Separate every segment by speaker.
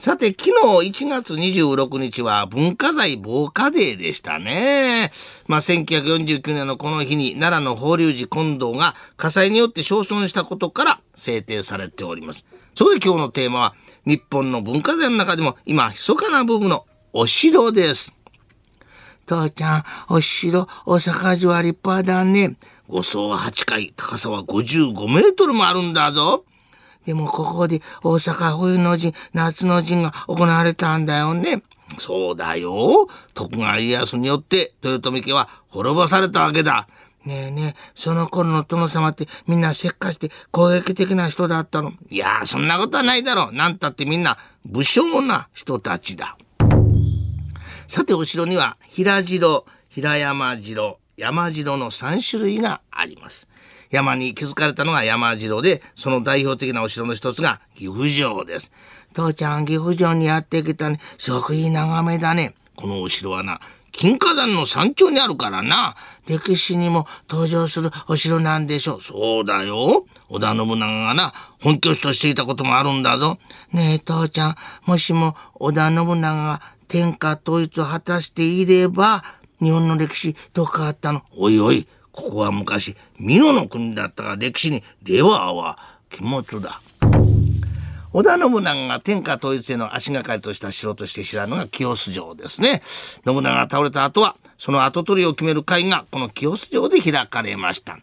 Speaker 1: さて、昨日1月26日は文化財防火デーでしたね。まあ、1949年のこの日に奈良の法隆寺金堂が火災によって焼損したことから制定されております。そこで今日のテーマは、日本の文化財の中でも今、密かな部分のお城です。父ちゃん、お城、大阪城は立派だね。5層は8階、高さは55メートルもあるんだぞ。でもここで大阪冬の陣、夏の陣が行われたんだよね。そうだよ。徳川家康によって豊臣家は滅ぼされたわけだ。ねえねえ、その頃の殿様ってみんなせっかして攻撃的な人だったの。いやー、そんなことはないだろう。なんたってみんな武将な人たちだ。さて、お城には平城、平山城、山城の3種類があります。山に築かれたのが山城で、その代表的なお城の一つが岐阜城です。父ちゃん、岐阜城にやってきたね。すごくいい眺めだね。このお城はな、金華山の山頂にあるからな。歴史にも登場するお城なんでしょう。そうだよ。織田信長がな、本拠地としていたこともあるんだぞ。ねえ、父ちゃん、もしも織田信長が天下統一を果たしていれば、日本の歴史どう変わったの？おいおい、ここは昔、美濃の国だったが歴史にレバーは禁物だ。織田信長が天下統一への足がかりとした城として知られるのが清洲城ですね。信長が倒れた後は、その跡取りを決める会がこの清洲城で開かれました。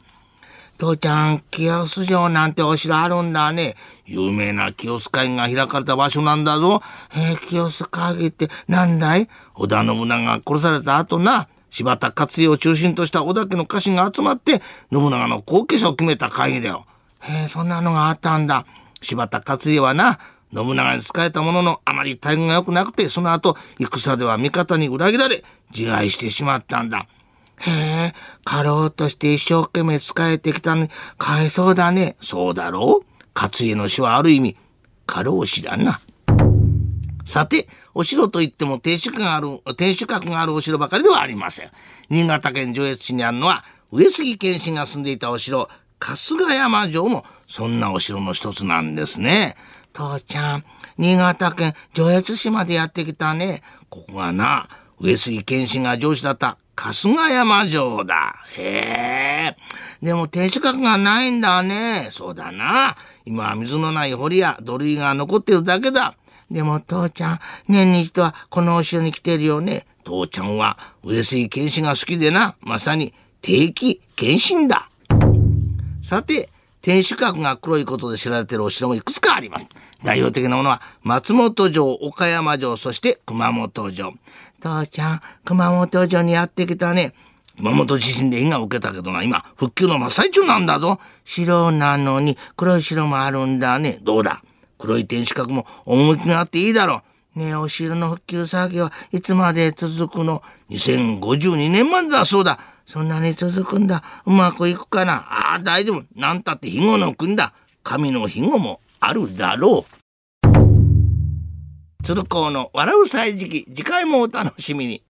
Speaker 1: 父ちゃん、清洲城なんてお城あるんだね。有名な清洲会が開かれた場所なんだぞ。えー、清洲会議ってなんだい？織田信長が殺された後な、柴田勝家を中心とした織田家の家臣が集まって、信長の後継者を決めた会議だよ。へえ、そんなのがあったんだ。柴田勝家はな、信長に仕えたもののあまり待遇が良くなくて、その後、戦では味方に裏切られ、自害してしまったんだ。へえ、家老として一生懸命仕えてきたのに、かわいそうだね。そうだろう？勝家の死はある意味、家老死だな。さて、お城といっても天守閣がある、天守閣があるお城ばかりではありません。新潟県上越市にあるのは、上杉謙信が住んでいたお城、春日山城も、そんなお城の一つなんですね。父ちゃん、新潟県上越市までやってきたね。ここがな、上杉謙信が上司だった春日山城だ。へえ。でも天守閣がないんだね。そうだな。今は水のない堀や土塁が残ってるだけだ。でも父ちゃん、年に一度はこのお城に来てるよね。父ちゃんは上杉謙信が好きでな、まさに定期謙信だ。さて、天守閣が黒いことで知られているお城もいくつかあります。代表的なものは松本城、岡山城、そして熊本城。父ちゃん、熊本城にやってきたね。熊本地震で被害を受けたけどな、今、復旧の真っ最中なんだぞ。城なのに黒い城もあるんだね。どうだ？黒い天守閣も趣があっていいだろう。ねえ、お城の復旧作業はいつまで続くの ?2052 年までだそうだ。そんなに続くんだ。うまくいくかな？ああ、大丈夫。なんたって庇護の国だ。神の庇護もあるだろう。鶴光の笑う歳時期、次回もお楽しみに。